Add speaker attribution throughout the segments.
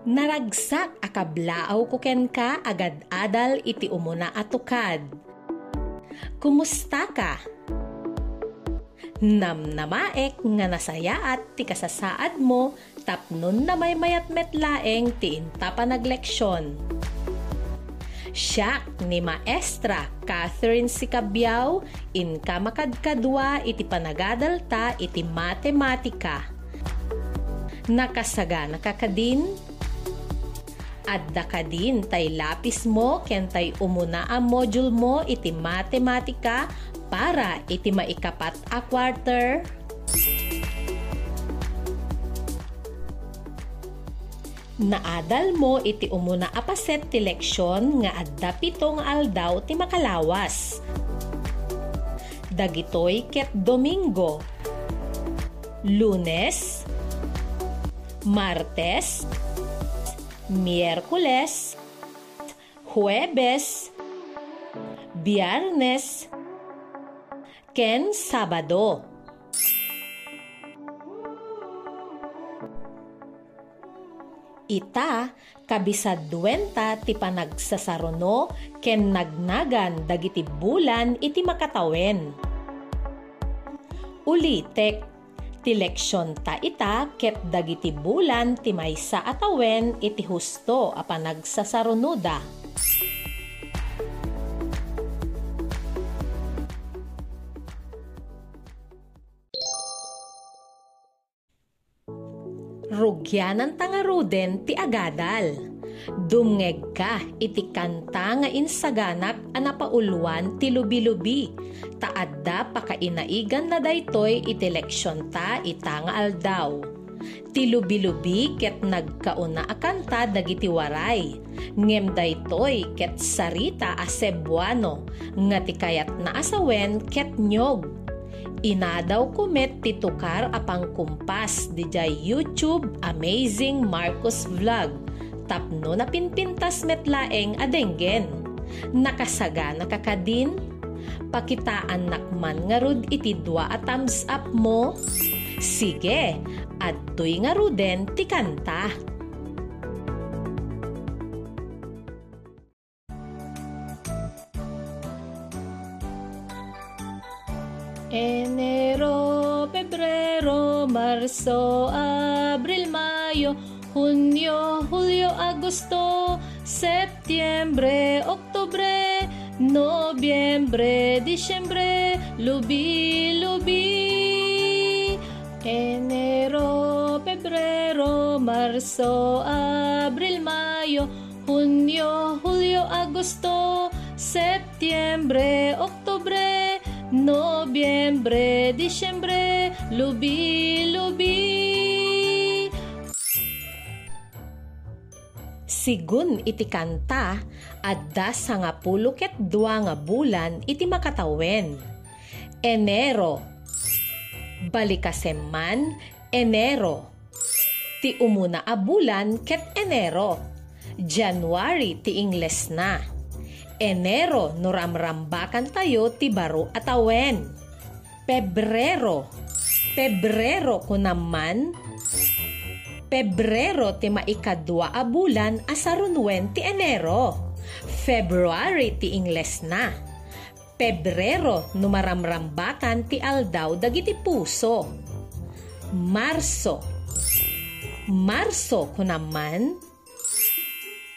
Speaker 1: Naragsak akablaaw ko ken ka agad adal iti umuna atukad. Kumusta ka? Namnamaek nga nasayaat ti kasasaad mo tapnon na may mayat metlaeng ti inta pa nagleksyon. Siya ni Maestra Catherine Sicabyaw in kamakadkadwa iti panagadalta iti matematika. Nakasaga nakakadin adda ka din tay lapis mo ken tay umuna ang module mo iti matematika para iti maikapat a quarter. Naadal mo iti umuna apaset ti leksyon nga adda pitong aldaw ti makalawas. Dagitoy ket Domingo, Lunes, Martes, Miyerkules, Huwebes, Biyernes, ken Sabado. Ita, kabisad duwenta ti panagsasaruno ken nagnagan dagiti bulan iti makatawen. Ulitek, ti leksyon ta ita ket dagiti bulan ti maysa atawen iti husto a panagsasarunoda. Rugyanan tangaruden ti agadal. Dumngeg ka iti kanta nga insaganak anapauluan ti lubi-lubi. Taadda pakainaigan na daytoy iti leksyon ta ita aldaw. Ti lubi-lubi ket nagkauna a kanta dagiti waray. Ngem daytoy ket sarita a Cebuano nga ti kayat na asawen ket nyog Inadaw kumet titukar apang kumpas di jay YouTube Amazing Marcos Vlog. Tapno na pinpintas metlaeng adenggen. Nakasaga nakakadin. Pakitaan nakman nga rud iti dua a thumbs up mo. Sige, adtoy nga ruden ti kanta. Enero, Pebrero, Marzo, Abril, Mayo, Junio, Julio, Agosto, Septiembre, Oktubre, Nobyembre, Disyembre, Lubi, Lubi. Enero, Pebrero, Marzo, Abril, Mayo, Junio, Julio, Agosto, Septiembre, Oktubre, Nobyembre, Disyembre, Lubi, Lubi. Sigun iti kanta, adda sa nga pulo ket dua nga bulan iti makatawen. Enero, balikaseman, Enero. Ti umuna a bulan ket Enero. January ti Ingles na. Enero no ramrambakan tayo ti baro atawen. Pebrero. Pebrero ko naman. Pebrero ti maikadwa a bulan asarunwen ti Enero. February ti Ingles na. Pebrero no maramrambakan ti aldaw dagiti puso. Marso. Marso ko naman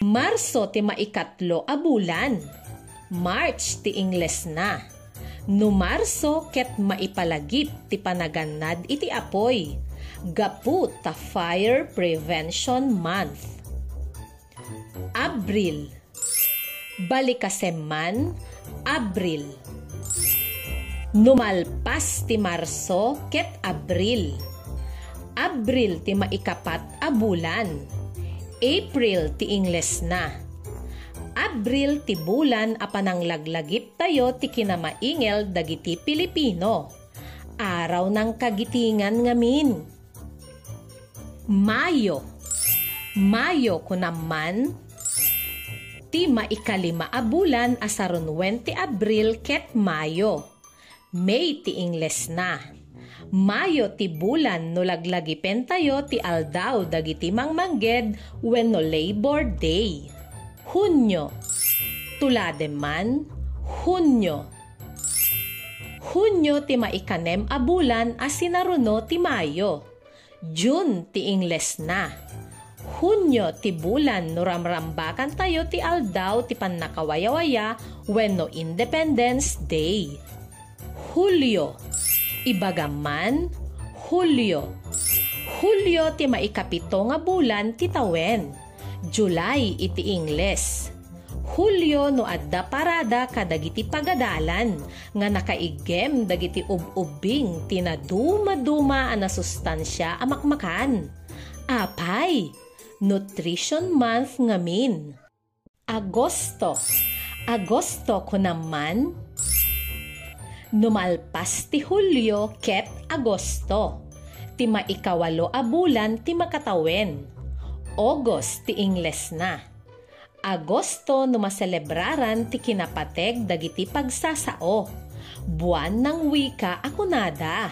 Speaker 1: Marso ti maikatlo a bulan. March ti Ingles na. No Marso ket maipalagip ti panaganad iti apoy. Gapu ta Fire Prevention Month. Abril. Balikaseman, Abril. Numalpas ti Marso ket Abril. Abril ti maikapat a bulan April ti Ingles na. Abril ti bulan a pananglaglagip tayo ti kinamaingel dagiti Pilipino. Araw ng kagitingan ngamin. Mayo. Mayo ko naman ti maikalima a bulan asaron 20 Abril ket Mayo. May ti Ingles na. Mayo ti bulan no laglagipen tayo ti aldaw dagiti mangmangged when no Labor Day. Hunyo. Tulade man, Hunyo. Hunyo ti maikanem a bulan a sinaruno ti Mayo. June ti Ingles na. Hunyo ti bulan no ramrambakan tayo ti aldaw ti pannakawayawaya when no Independence Day. Hulyo Ibagaman, Hulyo. Hulyo ti maikapito nga bulan ti tawen. July iti Ingles. Hulyo no adda parada kadagiti pagadalan nga nakaigem dagiti ub-ubing tinaduma-duma a nasustansya a makmakan. Apay, Nutrition Month ngamin. Agosto. Agosto ko naman Numalpas ti Hulyo ket Agosto. Ti maikawalo a bulan ti makatawen. August ti Ingles na. Agosto no maselebraran ti kinapateg dagiti pagsasao. Buwan ng wika akunada.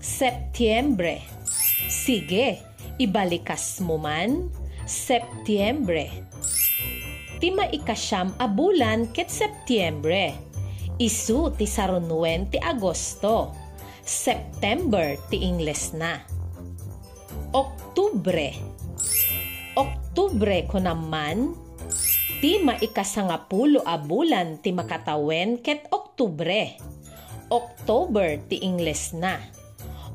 Speaker 1: Septyembre. Sige, ibalikas mo man. Septyembre. Ti maikasyam a bulan ket Septyembre Isu ti sarunwen ti Agosto. September ti Ingles na. Oktubre. Oktubre ko naman ti maikasangapulo a bulan ti makatawen ket Oktubre. October ti Ingles na.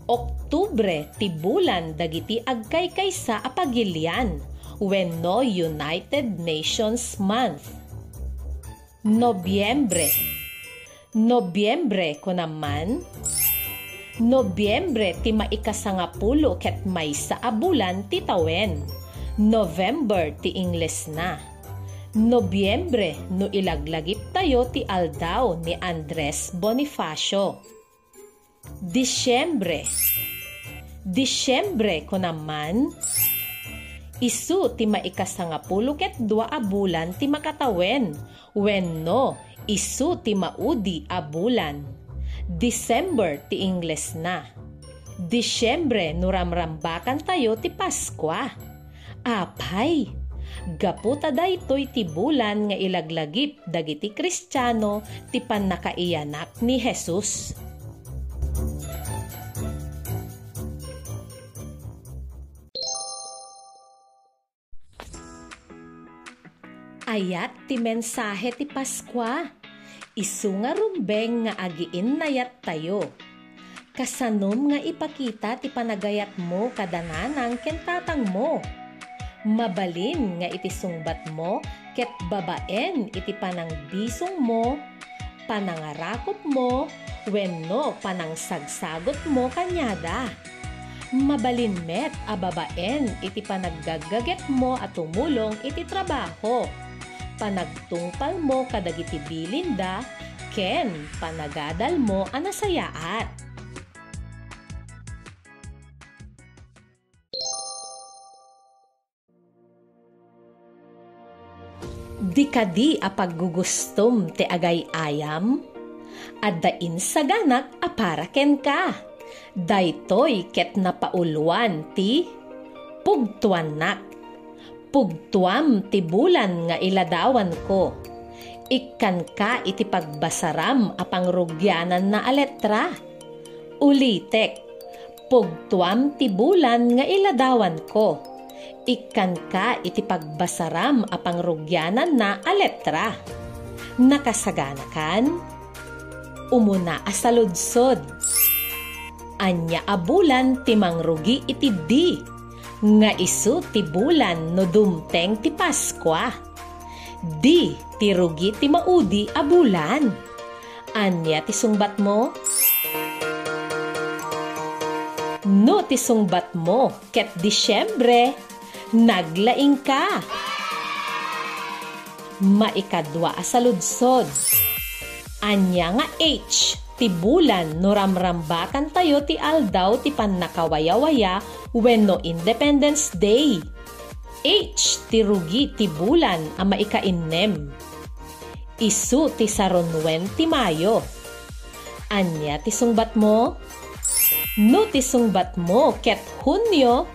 Speaker 1: Oktubre ti bulan dagiti agkay kaysa a pagilian when no United Nations Month. Nobyembre Nobyembre ko naman. Nobyembre ti maikasangapulo ket may sa abulan ti tawen. November ti Ingles na. Nobyembre no ilaglagip tayo ti aldaw ni Andres Bonifacio. Disyembre. Disyembre ko naman. Isu ti maikasangapulo ket dua a bulan ti makatawen. Wenno Isu ti maudi a bulan. December ti Ingles na. Disyembre nuramrambakan tayo ti Paskwa. Apay, gaputa daytoy ti bulan nga ilaglagip dagiti Kristiyano ti pannakaiyanak ni Jesus. Ayat ti mensahe ti Paskwa. Isu nga rumbeng nga agiin nayat tayo. Kasanom nga ipakita ti panagayat mo kadananang kentatang mo. Mabalin nga iti sungbat mo ket babaen iti panang bisong mo, panangarakop mo, wenno panang sagsagot mo kanyada mabalin met a babaen iti panaggagaget mo at tumulong iti trabaho panagtungpal mo kadagiti bilinda, ken panagadal mo anasayaat. Di kadi a paggugustom ti agay ayam, addain sa ganak a para ken ka. Daytoy ket napauluan ti pugtuanak pugtuam ti bulan nga iladawan ko. Ikkan ka iti pagbasaram a pangrugyanan na aletra. Ulitek, pugtuam ti bulan nga iladawan ko. Ikkan ka iti pagbasaram a pangrugyanan na aletra. Nakasagana kan? Umuna asaludsod. Anya abulan ti mangrugi iti di nga isu ti bulan no dumteng ti Paskwa. Di ti rugi ti maudi a bulan. Anya ti sungbat mo? No ti mo ket Disyembre, naglaing ka. Maikadwa a saludsod. Anya nga H ti bulan no ramrambakan tayo ti aldaw ti pannakawaya-waya when no Independence Day. H ti rugi ti bulan a maikainnem. Isu ti sarunwen ti Mayo. Anya ti sungbat mo? No tisungbat mo ket Hunyo,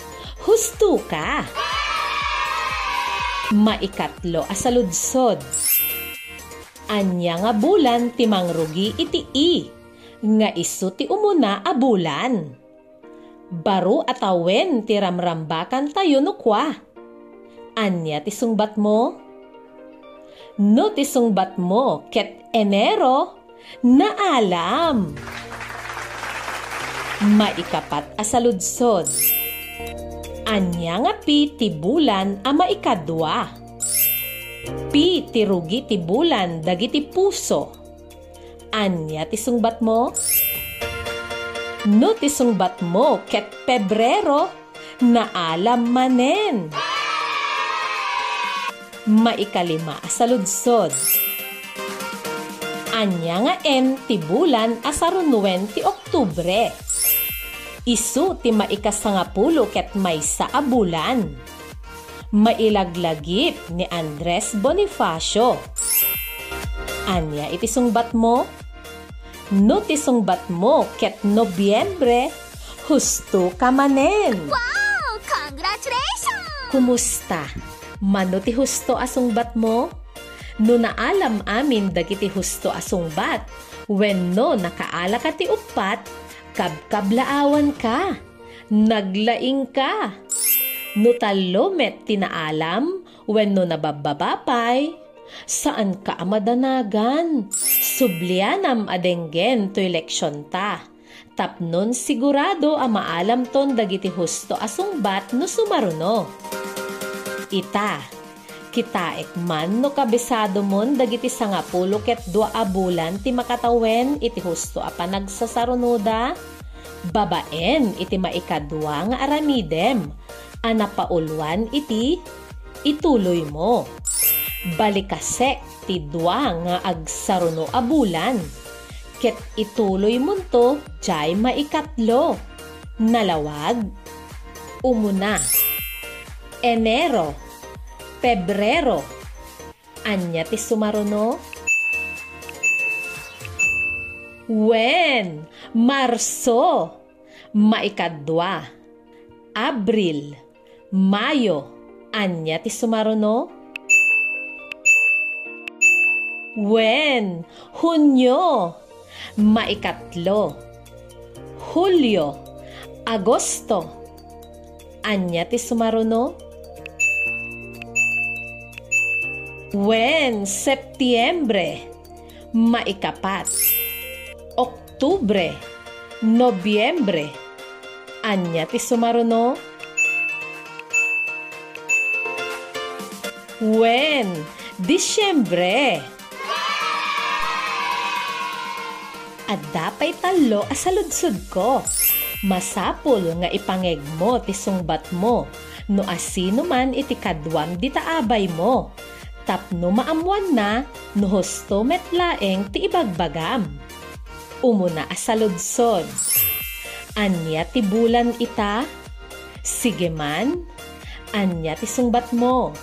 Speaker 1: husto ka. Maikatlo asaludsod. Anya nga bulan timang rugi iti i, nga isu ti umuna a bulan. Baro atawen ti ramrambakan tayo no kwa. Anya ti sungbat mo? No ti sungbat mo ket Enero na alam. Maikapat asaludsod. Anya nga pi ti bulan a maikadwa. Pi ti rugi ti bulan dagiti puso. Anya ti sungbat mo? No ti sungbat mo ket Pebrero na alam manen. Maikalima asaludsod. Anya nga en ti bulan asarunuen ti Oktubre. Isu ti maikasangapulo ket maysa a bulan. Mailaglagip ni Andres Bonifacio. Anya iti sungbat mo? No ti sungbat mo ket Nobyembre, husto ka manen.
Speaker 2: Wow! Congratulations!
Speaker 1: Kumusta? Mano ti husto asungbat mo? No naalam amin dagiti husto asungbat, wenno nakaala ka ti upat, kabkablaawan ka, naglaing ka. No talomet tinaalam, wenno nabababapay, saan ka amadanagan? Sublianam adenggen to eleksyon ta. Tapnon sigurado a maalam ton dagiti husto asungbat no sumaruno. Ita, kita ekman no kabisado mon dagiti sangapulo ket dua a bulan ti makatawen iti husto a panagsasarunoda. Babaen iti maikadwa nga aramidem, anapaulwan iti ituloy mo. Balikasek ti dua nga agsaruno a bulan. Ket ituloy mo to jay maikatlo. Nalawag. Umuna. Enero. Pebrero. Anya ti sumaruno? Wen, Marso, Maikadwa, Abril, Mayo, anya ti sumaruno? Wen, Hunyo, Maikatlo, Hulyo, Agosto, anya ti sumaruno? Wen, Septiembre, Maikapat, Oktubre, Nobyembre, anya ti sumaruno? Wen, Disyembre. At dapay talo asaludsod ko. Masapol nga ipangeg mo ti sungbat mo. No asino man iti kadwam di taabay mo. Tapno maamuan na no husto metlaeng ti ibagbagam. Umuna asaludsod. Anya ti bulan ita? Sige man. Anya ti sungbat mo?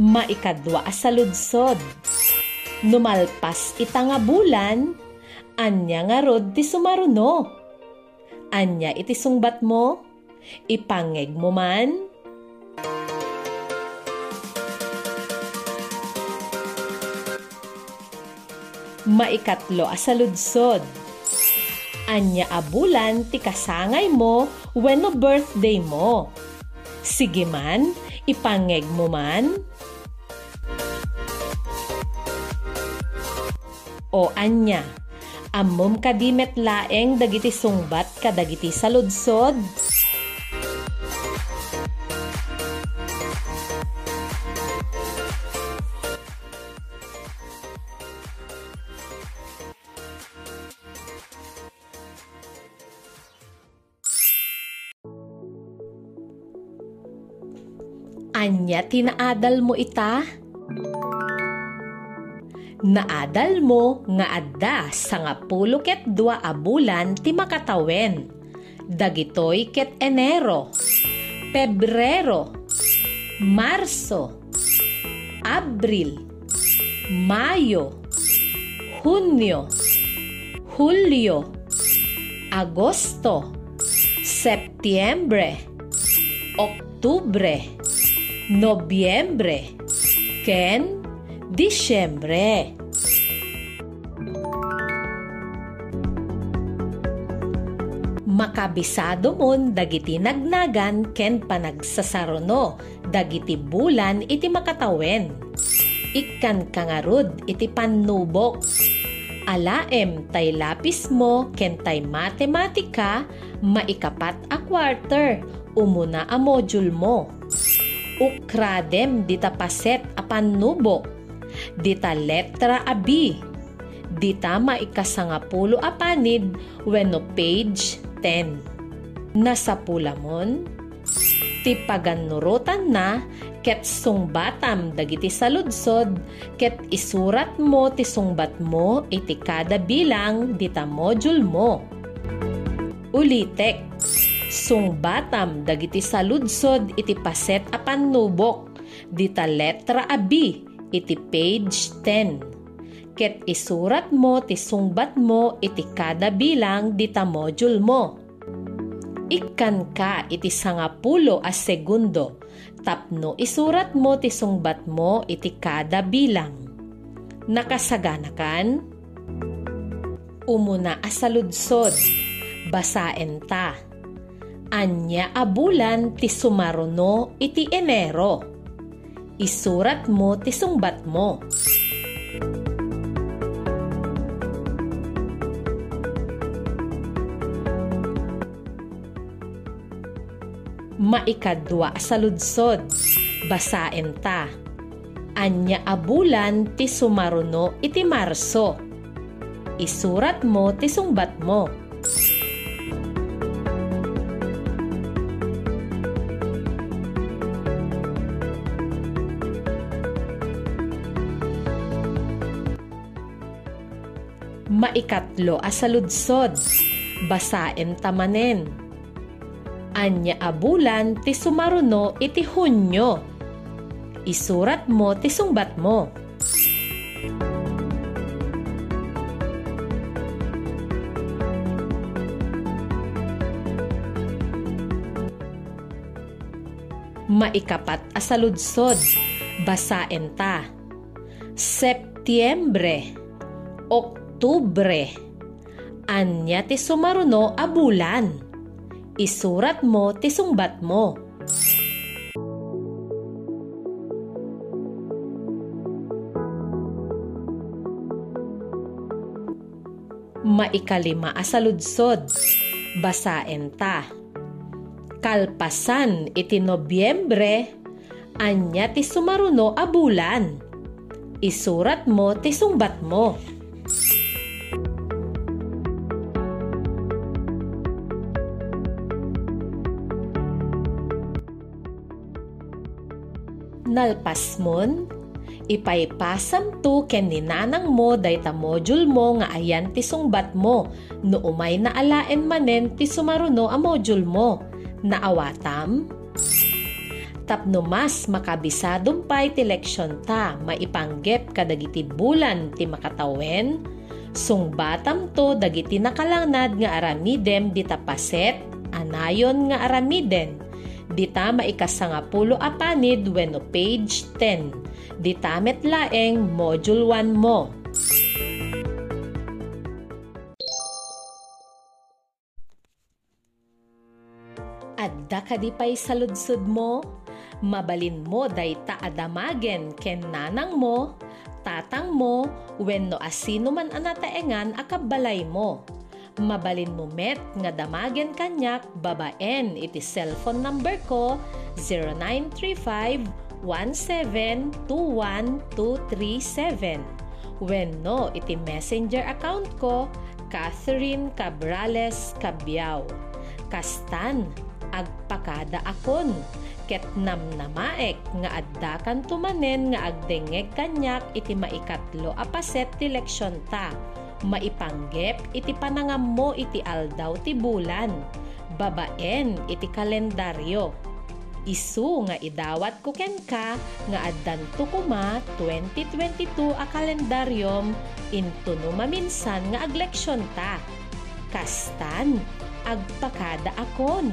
Speaker 1: maikadwa asaludsod. Numalpas ita nga bulan, anya nga rod ti sumaruno. Anya iti sungbat mo, ipangeg mo man. Maikatlo asaludsod. Anya a bulan ti kasangay mo when birthday mo. Sige man, ipangeg mo man. o anya. Ammom kadimet laeng dagiti sungbat kadagiti saludsod. Anya tinaadal mo ita? Naadal mo nga adda sa nga pulo dua a bulan ti makatawen. Dagitoy ket Enero, Pebrero, Marso, Abril, Mayo, Hunyo, Hulyo, Agosto, Septiembre, Oktubre, Nobyembre, ken Disyembre. Makabisado mon dagiti nagnagan ken panagsasarono dagiti bulan iti makatawen. Ikkan kangarud iti panubok. Alaem tay lapis mo ken tay matematika maikapat a quarter umuna a module mo. Ukradem dita paset a panubok. Dita letra a B. Dita maikasangapulo a panid wenno page 10. Nasa pulamon, ti paganurutan na ket sungbatam dagiti saludsod ket isurat mo ti sungbat mo iti kada bilang dita module mo. Ulitek, sungbatam dagiti saludsod iti paset a panubok dita letra a B iti page 10 ket isurat mo ti sungbat mo iti kada bilang dita module mo. Ikkan ka iti sangapulo a segundo, tapno isurat mo ti sungbat mo iti kada bilang. Nakasagana kan? Umuna asaludsod, basaen ta. Anya abulan ti sumaruno iti Enero. Isurat mo ti sungbat mo. maikadwa sa ludsod. Basaen ta. Anya abulan ti sumaruno iti Marso. Isurat mo ti sungbat mo. Maikatlo asaludsod. Basaen tamanen anya abulan ti sumaruno iti Hunyo. Isurat mo ti sungbat mo. Maikapat asaludsod, basaen ta. Septiembre, Oktubre, anya ti sumaruno a bulan isurat mo ti sungbat mo. Maikalima asaludsod, basaen ta. Kalpasan iti Nobyembre, anya ti sumaruno a bulan. Isurat mo ti sungbat mo. Nalpasmon, ipaypasam tu ken ninanang mo dayta module mo nga ayan ti sungbat mo, no umay na alaen manen ti sumaruno a module mo. Naawatam? Tapno mas makabisadong pay ti leksyon ta, maipanggep kadagiti bulan ti makatawen, sungbatam to dagiti nakalangnad nga aramidem di tapaset, anayon nga aramiden, Dita maikasangapulo apanid wenno page 10. Dita metlaeng module 1 mo. Adda kadipay saludsod mo, mabalin mo day taadamagen ken nanang mo, tatang mo, wenno asino man anataengan akabalay mo mabalin mo met nga damagen kanyak babaen. Iti cellphone number ko 0935 1721237 wenno iti messenger account ko Catherine Cabrales Cabiao. Kastan agpakada akon. Ket namnamaek nga adda kan tumanen nga agdengeg kanyak iti maikatlo a paset ti leksyon ta maipanggep iti panangam mo iti aldaw ti bulan, babaen iti kalendaryo. Isu nga idawat ko ken ka nga addan kuma 2022 a kalendaryom into no maminsan nga agleksyon ta. Kastan, agpakada akon.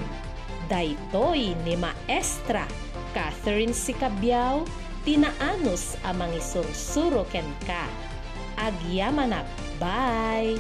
Speaker 1: Daytoy ni Maestra Catherine Sicabyaw, tinaanos amang isursuro ken ka. Agyamanap, bye!